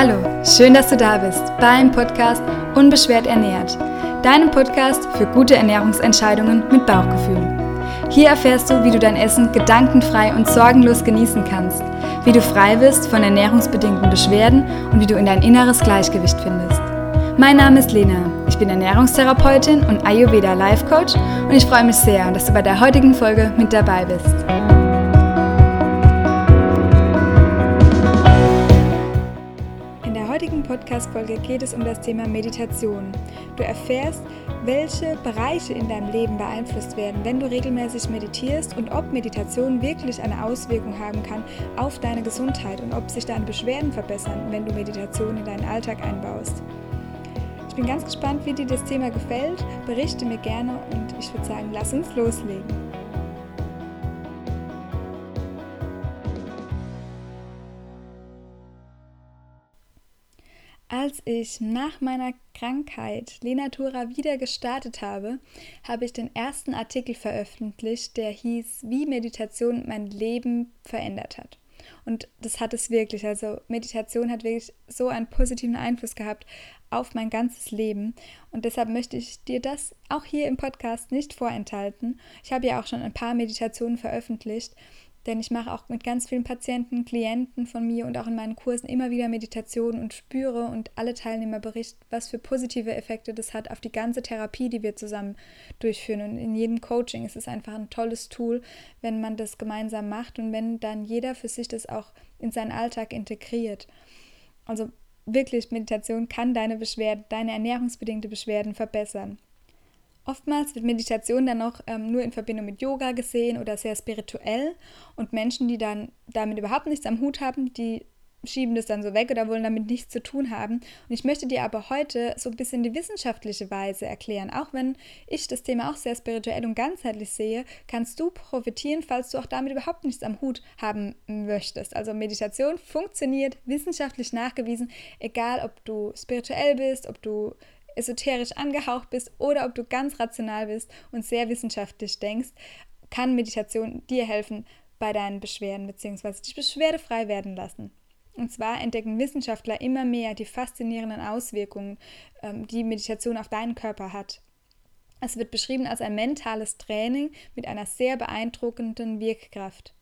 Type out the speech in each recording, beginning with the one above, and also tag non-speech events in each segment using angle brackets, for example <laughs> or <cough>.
Hallo, schön, dass du da bist beim Podcast Unbeschwert ernährt, deinem Podcast für gute Ernährungsentscheidungen mit Bauchgefühl. Hier erfährst du, wie du dein Essen gedankenfrei und sorgenlos genießen kannst, wie du frei bist von ernährungsbedingten Beschwerden und wie du in dein inneres Gleichgewicht findest. Mein Name ist Lena, ich bin Ernährungstherapeutin und Ayurveda Life Coach und ich freue mich sehr, dass du bei der heutigen Folge mit dabei bist. Podcast-Folge geht es um das Thema Meditation. Du erfährst, welche Bereiche in deinem Leben beeinflusst werden, wenn du regelmäßig meditierst und ob Meditation wirklich eine Auswirkung haben kann auf deine Gesundheit und ob sich deine Beschwerden verbessern, wenn du Meditation in deinen Alltag einbaust. Ich bin ganz gespannt, wie dir das Thema gefällt. Berichte mir gerne und ich würde sagen, lass uns loslegen. Als ich nach meiner Krankheit Lenatura wieder gestartet habe, habe ich den ersten Artikel veröffentlicht, der hieß, wie Meditation mein Leben verändert hat. Und das hat es wirklich. Also Meditation hat wirklich so einen positiven Einfluss gehabt auf mein ganzes Leben. Und deshalb möchte ich dir das auch hier im Podcast nicht vorenthalten. Ich habe ja auch schon ein paar Meditationen veröffentlicht denn ich mache auch mit ganz vielen Patienten, Klienten von mir und auch in meinen Kursen immer wieder Meditation und spüre und alle Teilnehmer berichten, was für positive Effekte das hat auf die ganze Therapie, die wir zusammen durchführen. Und in jedem Coaching ist es einfach ein tolles Tool, wenn man das gemeinsam macht und wenn dann jeder für sich das auch in seinen Alltag integriert. Also wirklich, Meditation kann deine Beschwerden, deine ernährungsbedingte Beschwerden verbessern. Oftmals wird Meditation dann noch ähm, nur in Verbindung mit Yoga gesehen oder sehr spirituell und Menschen, die dann damit überhaupt nichts am Hut haben, die schieben das dann so weg oder wollen damit nichts zu tun haben. Und ich möchte dir aber heute so ein bisschen die wissenschaftliche Weise erklären. Auch wenn ich das Thema auch sehr spirituell und ganzheitlich sehe, kannst du profitieren, falls du auch damit überhaupt nichts am Hut haben möchtest. Also Meditation funktioniert wissenschaftlich nachgewiesen, egal ob du spirituell bist, ob du esoterisch angehaucht bist oder ob du ganz rational bist und sehr wissenschaftlich denkst, kann Meditation dir helfen bei deinen Beschwerden bzw. dich beschwerdefrei werden lassen. Und zwar entdecken Wissenschaftler immer mehr die faszinierenden Auswirkungen, ähm, die Meditation auf deinen Körper hat. Es wird beschrieben als ein mentales Training mit einer sehr beeindruckenden Wirkkraft.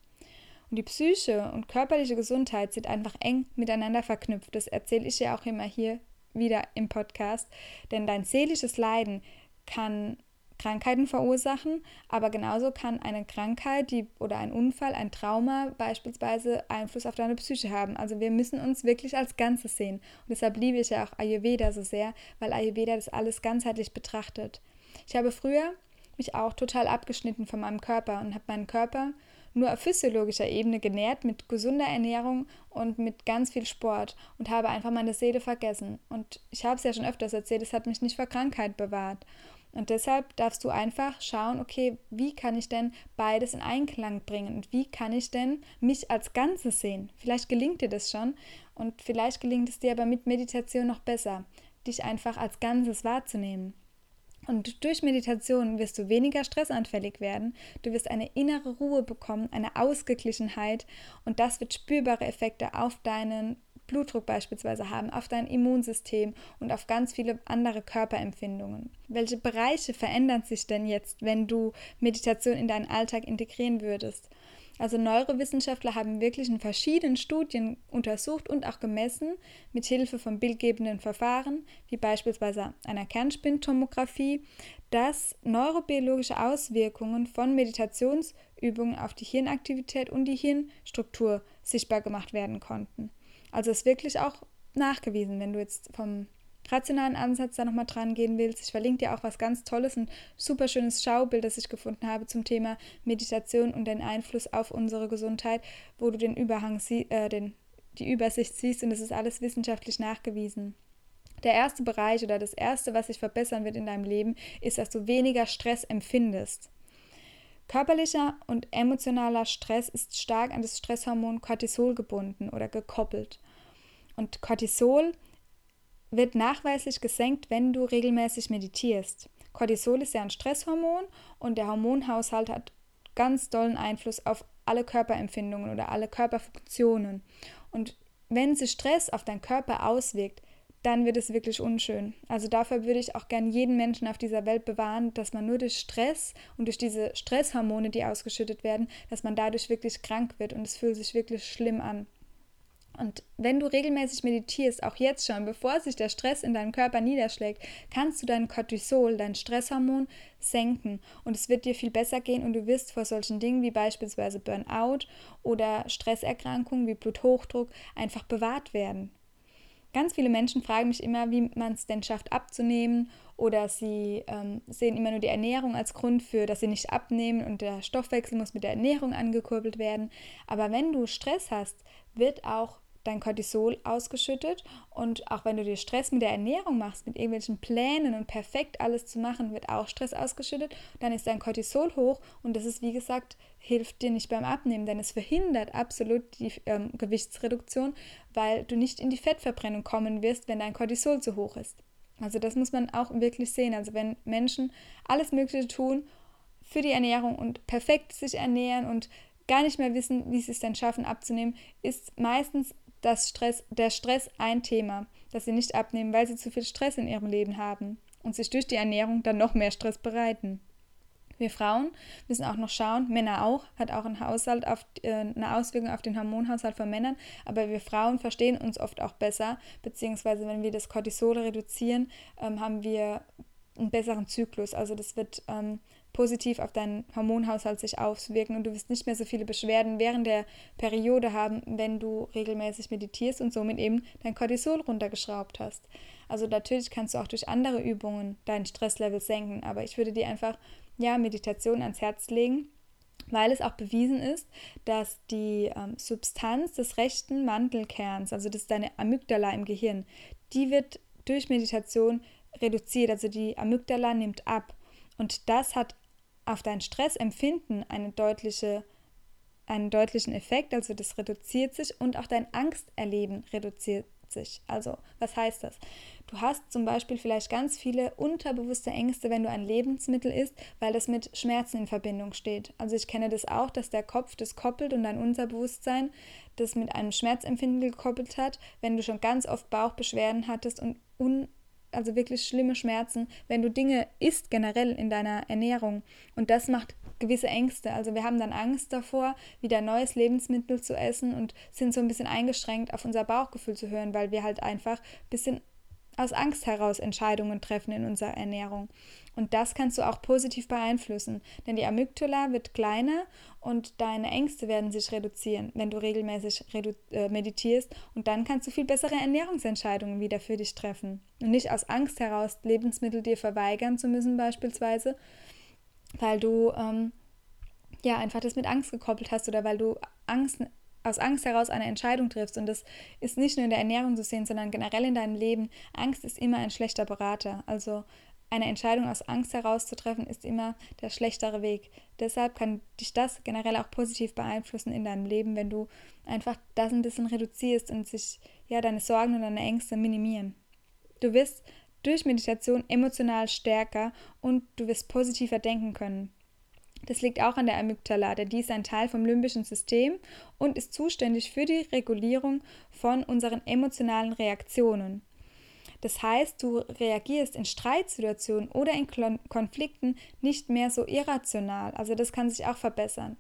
Und die Psyche und körperliche Gesundheit sind einfach eng miteinander verknüpft. Das erzähle ich ja auch immer hier wieder im Podcast, denn dein seelisches Leiden kann Krankheiten verursachen, aber genauso kann eine Krankheit die, oder ein Unfall, ein Trauma beispielsweise Einfluss auf deine Psyche haben. Also wir müssen uns wirklich als Ganzes sehen. Und deshalb liebe ich ja auch Ayurveda so sehr, weil Ayurveda das alles ganzheitlich betrachtet. Ich habe früher mich auch total abgeschnitten von meinem Körper und habe meinen Körper nur auf physiologischer Ebene genährt mit gesunder Ernährung und mit ganz viel Sport und habe einfach meine Seele vergessen. Und ich habe es ja schon öfters erzählt, es hat mich nicht vor Krankheit bewahrt. Und deshalb darfst du einfach schauen, okay, wie kann ich denn beides in Einklang bringen und wie kann ich denn mich als Ganzes sehen? Vielleicht gelingt dir das schon und vielleicht gelingt es dir aber mit Meditation noch besser, dich einfach als Ganzes wahrzunehmen. Und durch Meditation wirst du weniger stressanfällig werden, du wirst eine innere Ruhe bekommen, eine Ausgeglichenheit und das wird spürbare Effekte auf deinen Blutdruck beispielsweise haben, auf dein Immunsystem und auf ganz viele andere Körperempfindungen. Welche Bereiche verändern sich denn jetzt, wenn du Meditation in deinen Alltag integrieren würdest? Also Neurowissenschaftler haben wirklich in verschiedenen Studien untersucht und auch gemessen, mit Hilfe von bildgebenden Verfahren, wie beispielsweise einer Kernspintomographie, dass neurobiologische Auswirkungen von Meditationsübungen auf die Hirnaktivität und die Hirnstruktur sichtbar gemacht werden konnten. Also ist wirklich auch nachgewiesen, wenn du jetzt vom rationalen Ansatz da nochmal dran gehen willst, ich verlinke dir auch was ganz Tolles, ein super schönes Schaubild, das ich gefunden habe zum Thema Meditation und den Einfluss auf unsere Gesundheit, wo du den Überhang äh, den, die Übersicht siehst und es ist alles wissenschaftlich nachgewiesen. Der erste Bereich oder das erste, was sich verbessern wird in deinem Leben, ist, dass du weniger Stress empfindest. Körperlicher und emotionaler Stress ist stark an das Stresshormon Cortisol gebunden oder gekoppelt. Und Cortisol wird nachweislich gesenkt, wenn du regelmäßig meditierst. Cortisol ist ja ein Stresshormon und der Hormonhaushalt hat ganz dollen Einfluss auf alle Körperempfindungen oder alle Körperfunktionen. Und wenn sich Stress auf deinen Körper auswirkt, dann wird es wirklich unschön. Also dafür würde ich auch gern jeden Menschen auf dieser Welt bewahren, dass man nur durch Stress und durch diese Stresshormone, die ausgeschüttet werden, dass man dadurch wirklich krank wird und es fühlt sich wirklich schlimm an. Und wenn du regelmäßig meditierst, auch jetzt schon, bevor sich der Stress in deinem Körper niederschlägt, kannst du dein Cortisol, dein Stresshormon, senken. Und es wird dir viel besser gehen und du wirst vor solchen Dingen wie beispielsweise Burnout oder Stresserkrankungen wie Bluthochdruck einfach bewahrt werden. Ganz viele Menschen fragen mich immer, wie man es denn schafft abzunehmen oder sie ähm, sehen immer nur die Ernährung als Grund für, dass sie nicht abnehmen und der Stoffwechsel muss mit der Ernährung angekurbelt werden. Aber wenn du Stress hast, wird auch dein Cortisol ausgeschüttet und auch wenn du dir Stress mit der Ernährung machst, mit irgendwelchen Plänen und perfekt alles zu machen, wird auch Stress ausgeschüttet, dann ist dein Cortisol hoch und das ist wie gesagt, hilft dir nicht beim Abnehmen, denn es verhindert absolut die ähm, Gewichtsreduktion, weil du nicht in die Fettverbrennung kommen wirst, wenn dein Cortisol zu hoch ist. Also das muss man auch wirklich sehen. Also wenn Menschen alles Mögliche tun für die Ernährung und perfekt sich ernähren und gar nicht mehr wissen, wie sie es denn schaffen abzunehmen, ist meistens das Stress, der Stress ein Thema, das sie nicht abnehmen, weil sie zu viel Stress in ihrem Leben haben und sich durch die Ernährung dann noch mehr Stress bereiten. Wir Frauen müssen auch noch schauen, Männer auch, hat auch ein Haushalt auf, äh, eine Auswirkung auf den Hormonhaushalt von Männern, aber wir Frauen verstehen uns oft auch besser, beziehungsweise wenn wir das Cortisol reduzieren, ähm, haben wir einen besseren Zyklus. Also das wird ähm, positiv auf deinen Hormonhaushalt sich auswirken und du wirst nicht mehr so viele Beschwerden während der Periode haben, wenn du regelmäßig meditierst und somit eben dein Cortisol runtergeschraubt hast. Also natürlich kannst du auch durch andere Übungen dein Stresslevel senken, aber ich würde dir einfach ja Meditation ans Herz legen, weil es auch bewiesen ist, dass die ähm, Substanz des rechten Mantelkerns, also das ist deine Amygdala im Gehirn, die wird durch Meditation reduziert, also die Amygdala nimmt ab. Und das hat auf dein Stressempfinden eine deutliche, einen deutlichen Effekt, also das reduziert sich und auch dein Angsterleben reduziert sich. Also, was heißt das? Du hast zum Beispiel vielleicht ganz viele unterbewusste Ängste, wenn du ein Lebensmittel isst, weil das mit Schmerzen in Verbindung steht. Also ich kenne das auch, dass der Kopf das koppelt und dein Unterbewusstsein das mit einem Schmerzempfinden gekoppelt hat, wenn du schon ganz oft Bauchbeschwerden hattest und un also wirklich schlimme Schmerzen, wenn du Dinge isst generell in deiner Ernährung. Und das macht gewisse Ängste. Also wir haben dann Angst davor, wieder neues Lebensmittel zu essen und sind so ein bisschen eingeschränkt auf unser Bauchgefühl zu hören, weil wir halt einfach ein bisschen aus Angst heraus Entscheidungen treffen in unserer Ernährung. Und das kannst du auch positiv beeinflussen, denn die Amygdala wird kleiner und deine Ängste werden sich reduzieren, wenn du regelmäßig redu äh, meditierst und dann kannst du viel bessere Ernährungsentscheidungen wieder für dich treffen. Und nicht aus Angst heraus Lebensmittel dir verweigern zu müssen beispielsweise, weil du ähm, ja einfach das mit Angst gekoppelt hast oder weil du Angst aus Angst heraus eine Entscheidung triffst. Und das ist nicht nur in der Ernährung zu sehen, sondern generell in deinem Leben. Angst ist immer ein schlechter Berater. Also eine Entscheidung aus Angst heraus zu treffen, ist immer der schlechtere Weg. Deshalb kann dich das generell auch positiv beeinflussen in deinem Leben, wenn du einfach das ein bisschen reduzierst und sich ja deine Sorgen und deine Ängste minimieren. Du wirst durch Meditation emotional stärker und du wirst positiver denken können. Das liegt auch an der Amygdala, denn die ist ein Teil vom limbischen System und ist zuständig für die Regulierung von unseren emotionalen Reaktionen. Das heißt, du reagierst in Streitsituationen oder in Konflikten nicht mehr so irrational. Also das kann sich auch verbessern.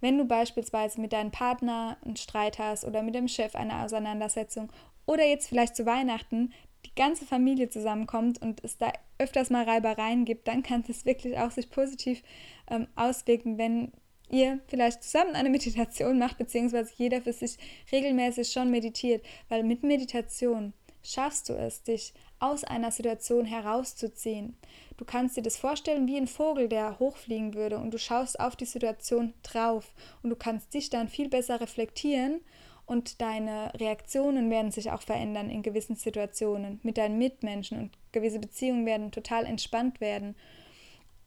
Wenn du beispielsweise mit deinem Partner einen Streit hast oder mit dem Chef eine Auseinandersetzung oder jetzt vielleicht zu Weihnachten die ganze Familie zusammenkommt und es da öfters mal Reibereien gibt, dann kann es wirklich auch sich positiv ähm, auswirken, wenn ihr vielleicht zusammen eine Meditation <laughs> macht, beziehungsweise jeder für sich regelmäßig schon meditiert, weil mit Meditation schaffst du es, dich aus einer Situation herauszuziehen. Du kannst dir das vorstellen wie ein Vogel, der hochfliegen würde und du schaust auf die Situation drauf und du kannst dich dann viel besser reflektieren und deine Reaktionen werden sich auch verändern in gewissen Situationen mit deinen Mitmenschen und gewisse Beziehungen werden total entspannt werden.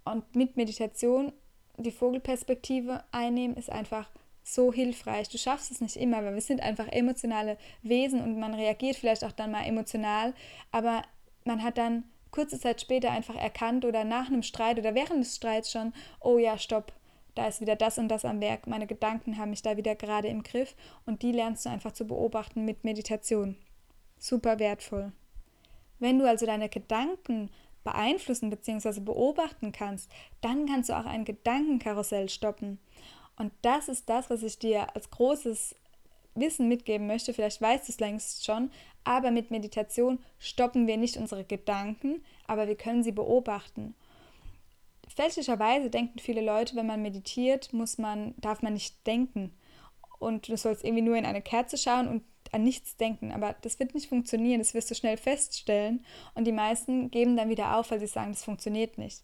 Und mit Meditation die Vogelperspektive einnehmen ist einfach so hilfreich. Du schaffst es nicht immer, weil wir sind einfach emotionale Wesen und man reagiert vielleicht auch dann mal emotional, aber man hat dann kurze Zeit später einfach erkannt oder nach einem Streit oder während des Streits schon, oh ja, stopp, da ist wieder das und das am Werk, meine Gedanken haben mich da wieder gerade im Griff und die lernst du einfach zu beobachten mit Meditation. Super wertvoll. Wenn du also deine Gedanken beeinflussen bzw. beobachten kannst, dann kannst du auch ein Gedankenkarussell stoppen. Und das ist das, was ich dir als großes Wissen mitgeben möchte. Vielleicht weißt du es längst schon, aber mit Meditation stoppen wir nicht unsere Gedanken, aber wir können sie beobachten. Fälschlicherweise denken viele Leute, wenn man meditiert, muss man, darf man nicht denken. Und du sollst irgendwie nur in eine Kerze schauen und an nichts denken. Aber das wird nicht funktionieren, das wirst du schnell feststellen. Und die meisten geben dann wieder auf, weil sie sagen, das funktioniert nicht.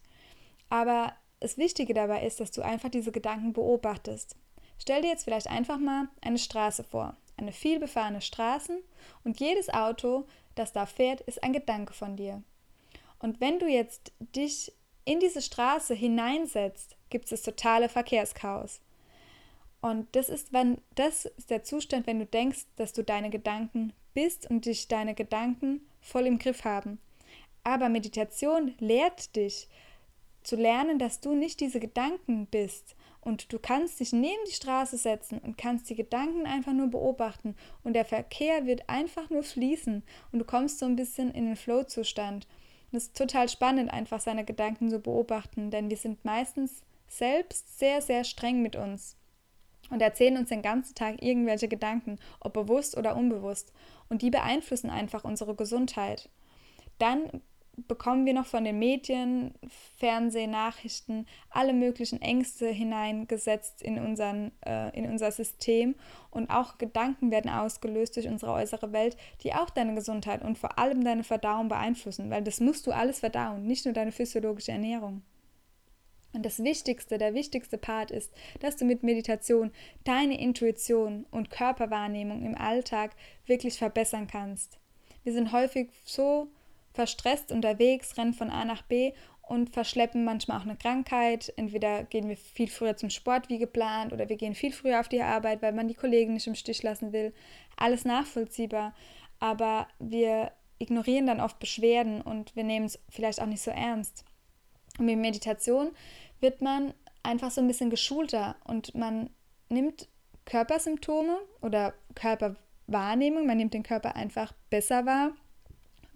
Aber das Wichtige dabei ist, dass du einfach diese Gedanken beobachtest. Stell dir jetzt vielleicht einfach mal eine Straße vor, eine vielbefahrene Straße und jedes Auto, das da fährt, ist ein Gedanke von dir. Und wenn du jetzt dich in diese Straße hineinsetzt, gibt es totale Verkehrschaos. Und das ist, wenn, das ist der Zustand, wenn du denkst, dass du deine Gedanken bist und dich deine Gedanken voll im Griff haben. Aber Meditation lehrt dich zu lernen, dass du nicht diese Gedanken bist. Und du kannst dich neben die Straße setzen und kannst die Gedanken einfach nur beobachten. Und der Verkehr wird einfach nur fließen. Und du kommst so ein bisschen in den Flow-Zustand. Und es ist total spannend, einfach seine Gedanken zu beobachten, denn wir sind meistens selbst sehr, sehr streng mit uns und erzählen uns den ganzen Tag irgendwelche Gedanken, ob bewusst oder unbewusst. Und die beeinflussen einfach unsere Gesundheit. Dann bekommen wir noch von den Medien, Fernsehen, Nachrichten, alle möglichen Ängste hineingesetzt in, unseren, äh, in unser System. Und auch Gedanken werden ausgelöst durch unsere äußere Welt, die auch deine Gesundheit und vor allem deine Verdauung beeinflussen, weil das musst du alles verdauen, nicht nur deine physiologische Ernährung. Und das Wichtigste, der wichtigste Part ist, dass du mit Meditation deine Intuition und Körperwahrnehmung im Alltag wirklich verbessern kannst. Wir sind häufig so verstresst unterwegs, rennen von A nach B und verschleppen manchmal auch eine Krankheit. Entweder gehen wir viel früher zum Sport wie geplant oder wir gehen viel früher auf die Arbeit, weil man die Kollegen nicht im Stich lassen will. Alles nachvollziehbar. Aber wir ignorieren dann oft Beschwerden und wir nehmen es vielleicht auch nicht so ernst. Und mit Meditation wird man einfach so ein bisschen geschulter und man nimmt Körpersymptome oder Körperwahrnehmung, man nimmt den Körper einfach besser wahr,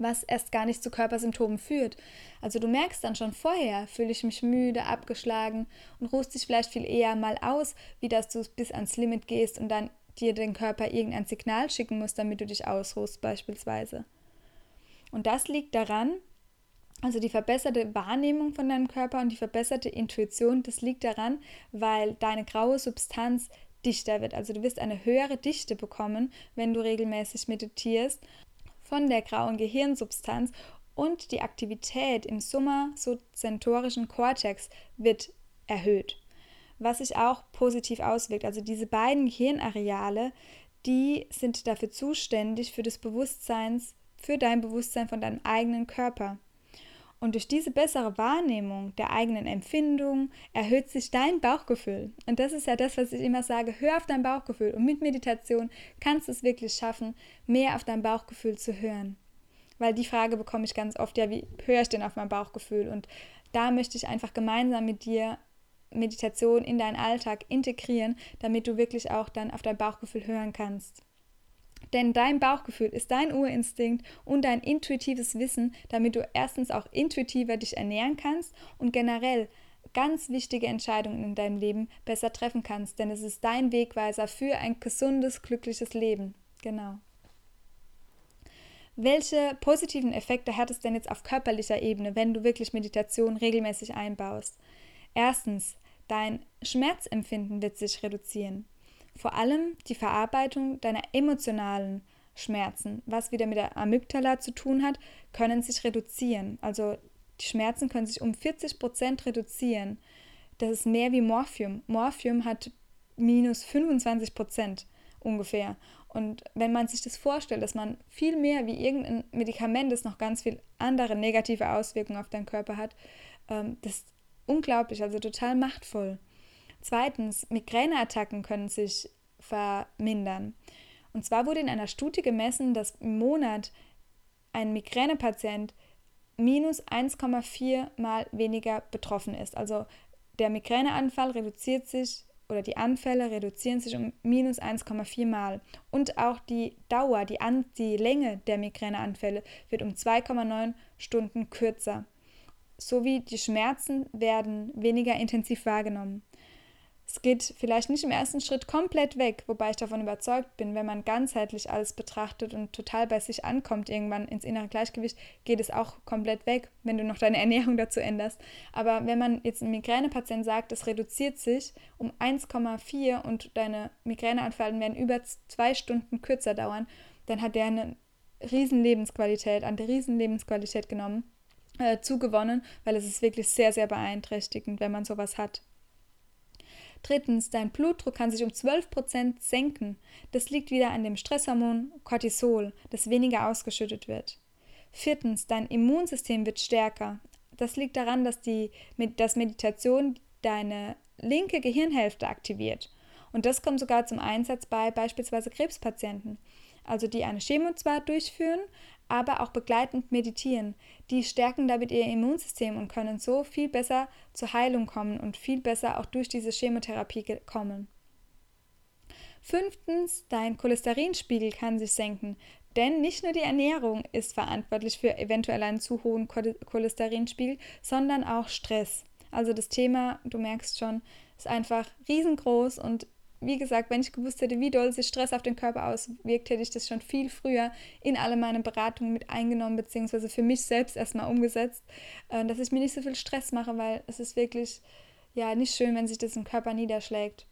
was erst gar nicht zu Körpersymptomen führt. Also du merkst dann schon vorher, fühle ich mich müde, abgeschlagen und ruhst dich vielleicht viel eher mal aus, wie dass du bis ans Limit gehst und dann dir den Körper irgendein Signal schicken musst, damit du dich ausruhst beispielsweise. Und das liegt daran, also die verbesserte Wahrnehmung von deinem Körper und die verbesserte Intuition, das liegt daran, weil deine graue Substanz dichter wird. Also du wirst eine höhere Dichte bekommen, wenn du regelmäßig meditierst von der grauen Gehirnsubstanz und die Aktivität im summasozentorischen Kortex wird erhöht, was sich auch positiv auswirkt. Also diese beiden Gehirnareale, die sind dafür zuständig für das Bewusstseins, für dein Bewusstsein von deinem eigenen Körper. Und durch diese bessere Wahrnehmung der eigenen Empfindung erhöht sich dein Bauchgefühl. Und das ist ja das, was ich immer sage, hör auf dein Bauchgefühl. Und mit Meditation kannst du es wirklich schaffen, mehr auf dein Bauchgefühl zu hören. Weil die Frage bekomme ich ganz oft, ja, wie höre ich denn auf mein Bauchgefühl? Und da möchte ich einfach gemeinsam mit dir Meditation in deinen Alltag integrieren, damit du wirklich auch dann auf dein Bauchgefühl hören kannst. Denn dein Bauchgefühl ist dein Urinstinkt und dein intuitives Wissen, damit du erstens auch intuitiver dich ernähren kannst und generell ganz wichtige Entscheidungen in deinem Leben besser treffen kannst. Denn es ist dein Wegweiser für ein gesundes, glückliches Leben. Genau. Welche positiven Effekte hat es denn jetzt auf körperlicher Ebene, wenn du wirklich Meditation regelmäßig einbaust? Erstens, dein Schmerzempfinden wird sich reduzieren. Vor allem die Verarbeitung deiner emotionalen Schmerzen, was wieder mit der Amygdala zu tun hat, können sich reduzieren. Also die Schmerzen können sich um 40 Prozent reduzieren. Das ist mehr wie Morphium. Morphium hat minus 25 Prozent ungefähr. Und wenn man sich das vorstellt, dass man viel mehr wie irgendein Medikament, das noch ganz viel andere negative Auswirkungen auf deinen Körper hat, ähm, das ist unglaublich, also total machtvoll. Zweitens, Migräneattacken können sich vermindern. Und zwar wurde in einer Studie gemessen, dass im Monat ein Migränepatient minus 1,4 mal weniger betroffen ist. Also der Migräneanfall reduziert sich oder die Anfälle reduzieren sich um minus 1,4 Mal. Und auch die Dauer, die, An die Länge der Migräneanfälle wird um 2,9 Stunden kürzer. Sowie die Schmerzen werden weniger intensiv wahrgenommen. Es geht vielleicht nicht im ersten Schritt komplett weg, wobei ich davon überzeugt bin, wenn man ganzheitlich alles betrachtet und total bei sich ankommt, irgendwann ins innere Gleichgewicht, geht es auch komplett weg, wenn du noch deine <laughs> Ernährung dazu änderst. Aber wenn man jetzt einem Migränepatient sagt, es reduziert sich um 1,4 und deine Migräneanfallen werden über zwei Stunden kürzer dauern, dann hat der eine riesen Lebensqualität, an der riesen Lebensqualität genommen, äh, zugewonnen, weil es ist wirklich sehr, sehr beeinträchtigend, wenn man sowas hat. Drittens, dein Blutdruck kann sich um 12% senken. Das liegt wieder an dem Stresshormon Cortisol, das weniger ausgeschüttet wird. Viertens, dein Immunsystem wird stärker. Das liegt daran, dass, die, dass Meditation deine linke Gehirnhälfte aktiviert. Und das kommt sogar zum Einsatz bei beispielsweise Krebspatienten. Also die eine Chemo zwar durchführen, aber auch begleitend meditieren. Die stärken damit ihr Immunsystem und können so viel besser zur Heilung kommen und viel besser auch durch diese Chemotherapie kommen. Fünftens, dein Cholesterinspiegel kann sich senken, denn nicht nur die Ernährung ist verantwortlich für eventuell einen zu hohen Cholesterinspiegel, sondern auch Stress. Also das Thema, du merkst schon, ist einfach riesengroß und wie gesagt, wenn ich gewusst hätte, wie doll sich Stress auf den Körper auswirkt, hätte ich das schon viel früher in alle meine Beratungen mit eingenommen, beziehungsweise für mich selbst erstmal umgesetzt, äh, dass ich mir nicht so viel Stress mache, weil es ist wirklich ja nicht schön, wenn sich das im Körper niederschlägt.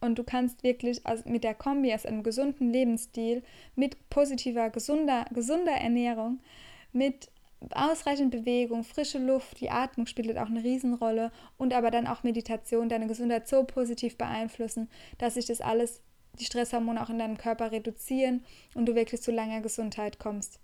Und du kannst wirklich mit der Kombi aus einem gesunden Lebensstil, mit positiver, gesunder, gesunder Ernährung, mit ausreichend Bewegung, frische Luft, die Atmung spielt auch eine Riesenrolle und aber dann auch Meditation deine Gesundheit so positiv beeinflussen, dass sich das alles, die Stresshormone auch in deinem Körper reduzieren und du wirklich zu langer Gesundheit kommst.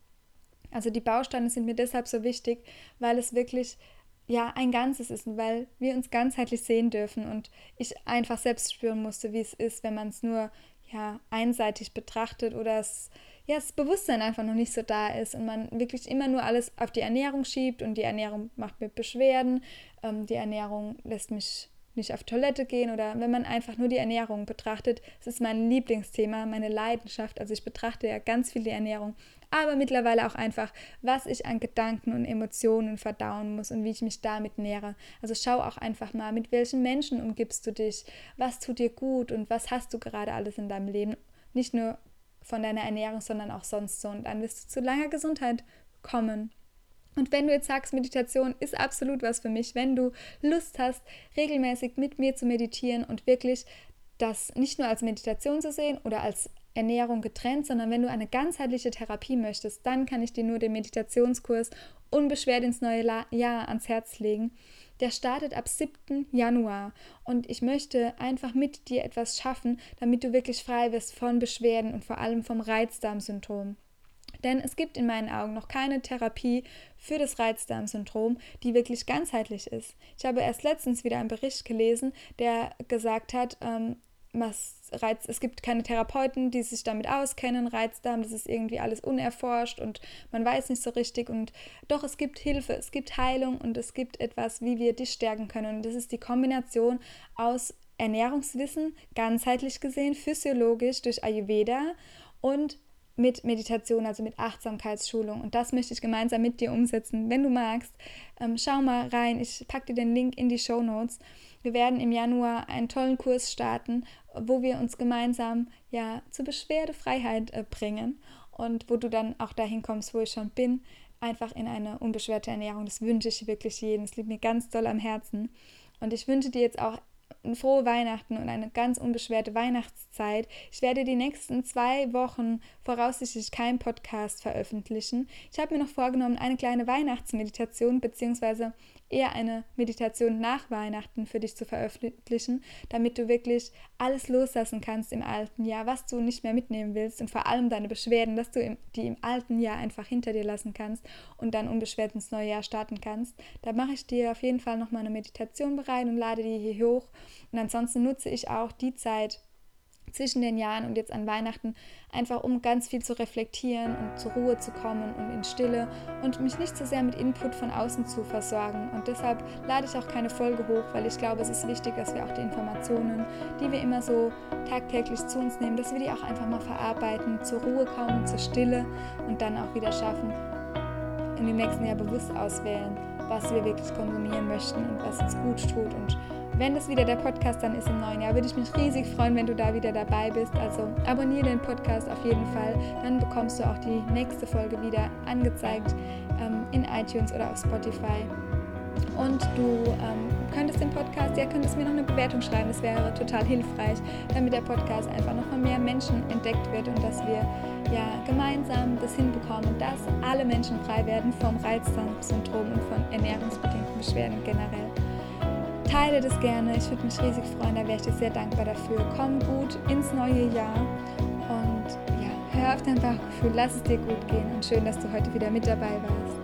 Also die Bausteine sind mir deshalb so wichtig, weil es wirklich ja ein Ganzes ist und weil wir uns ganzheitlich sehen dürfen und ich einfach selbst spüren musste, wie es ist, wenn man es nur ja einseitig betrachtet oder es ja, das Bewusstsein einfach noch nicht so da ist und man wirklich immer nur alles auf die Ernährung schiebt und die Ernährung macht mir Beschwerden, ähm, die Ernährung lässt mich nicht auf Toilette gehen oder wenn man einfach nur die Ernährung betrachtet, es ist mein Lieblingsthema, meine Leidenschaft, also ich betrachte ja ganz viel die Ernährung, aber mittlerweile auch einfach, was ich an Gedanken und Emotionen verdauen muss und wie ich mich damit nähere. Also schau auch einfach mal, mit welchen Menschen umgibst du dich, was tut dir gut und was hast du gerade alles in deinem Leben. Nicht nur von deiner Ernährung, sondern auch sonst so. Und dann wirst du zu langer Gesundheit kommen. Und wenn du jetzt sagst, Meditation ist absolut was für mich, wenn du Lust hast, regelmäßig mit mir zu meditieren und wirklich das nicht nur als Meditation zu sehen oder als Ernährung getrennt, sondern wenn du eine ganzheitliche Therapie möchtest, dann kann ich dir nur den Meditationskurs unbeschwert ins neue Jahr ans Herz legen. Der startet ab 7. Januar und ich möchte einfach mit dir etwas schaffen, damit du wirklich frei wirst von Beschwerden und vor allem vom Reizdarmsyndrom. Denn es gibt in meinen Augen noch keine Therapie für das Reizdarmsyndrom, die wirklich ganzheitlich ist. Ich habe erst letztens wieder einen Bericht gelesen, der gesagt hat, ähm, Reiz, es gibt keine Therapeuten, die sich damit auskennen, Reizdarm, das ist irgendwie alles unerforscht und man weiß nicht so richtig und doch es gibt Hilfe, es gibt Heilung und es gibt etwas, wie wir dich stärken können und das ist die Kombination aus Ernährungswissen, ganzheitlich gesehen, physiologisch durch Ayurveda und mit Meditation, also mit Achtsamkeitsschulung. Und das möchte ich gemeinsam mit dir umsetzen. Wenn du magst, ähm, schau mal rein. Ich packe dir den Link in die Show Notes. Wir werden im Januar einen tollen Kurs starten, wo wir uns gemeinsam ja zur Beschwerdefreiheit äh, bringen und wo du dann auch dahin kommst, wo ich schon bin, einfach in eine unbeschwerte Ernährung. Das wünsche ich wirklich jedem. Es liegt mir ganz doll am Herzen. Und ich wünsche dir jetzt auch frohe Weihnachten und eine ganz unbeschwerte Weihnachtszeit. Ich werde die nächsten zwei Wochen voraussichtlich keinen Podcast veröffentlichen. Ich habe mir noch vorgenommen, eine kleine Weihnachtsmeditation bzw eher eine Meditation nach Weihnachten für dich zu veröffentlichen, damit du wirklich alles loslassen kannst im alten Jahr, was du nicht mehr mitnehmen willst und vor allem deine Beschwerden, dass du im, die im alten Jahr einfach hinter dir lassen kannst und dann unbeschwert ins neue Jahr starten kannst. Da mache ich dir auf jeden Fall nochmal eine Meditation bereit und lade die hier hoch. Und ansonsten nutze ich auch die Zeit, zwischen den Jahren und jetzt an Weihnachten, einfach um ganz viel zu reflektieren und zur Ruhe zu kommen und in Stille und mich nicht so sehr mit Input von außen zu versorgen. Und deshalb lade ich auch keine Folge hoch, weil ich glaube, es ist wichtig, dass wir auch die Informationen, die wir immer so tagtäglich zu uns nehmen, dass wir die auch einfach mal verarbeiten, zur Ruhe kommen, zur Stille und dann auch wieder schaffen, in dem nächsten Jahr bewusst auswählen, was wir wirklich konsumieren möchten und was uns gut tut und wenn das wieder der Podcast dann ist im neuen Jahr, würde ich mich riesig freuen, wenn du da wieder dabei bist. Also abonniere den Podcast auf jeden Fall. Dann bekommst du auch die nächste Folge wieder angezeigt ähm, in iTunes oder auf Spotify. Und du ähm, könntest den Podcast, ja, könntest mir noch eine Bewertung schreiben. Das wäre total hilfreich, damit der Podcast einfach noch von mehr Menschen entdeckt wird und dass wir ja gemeinsam das hinbekommen, dass alle Menschen frei werden vom Reizdarmsyndrom und von ernährungsbedingten Beschwerden generell teile das gerne. Ich würde mich riesig freuen, da wäre ich dir sehr dankbar dafür. Komm gut ins neue Jahr und ja, hör auf dein Bauchgefühl, lass es dir gut gehen und schön, dass du heute wieder mit dabei warst.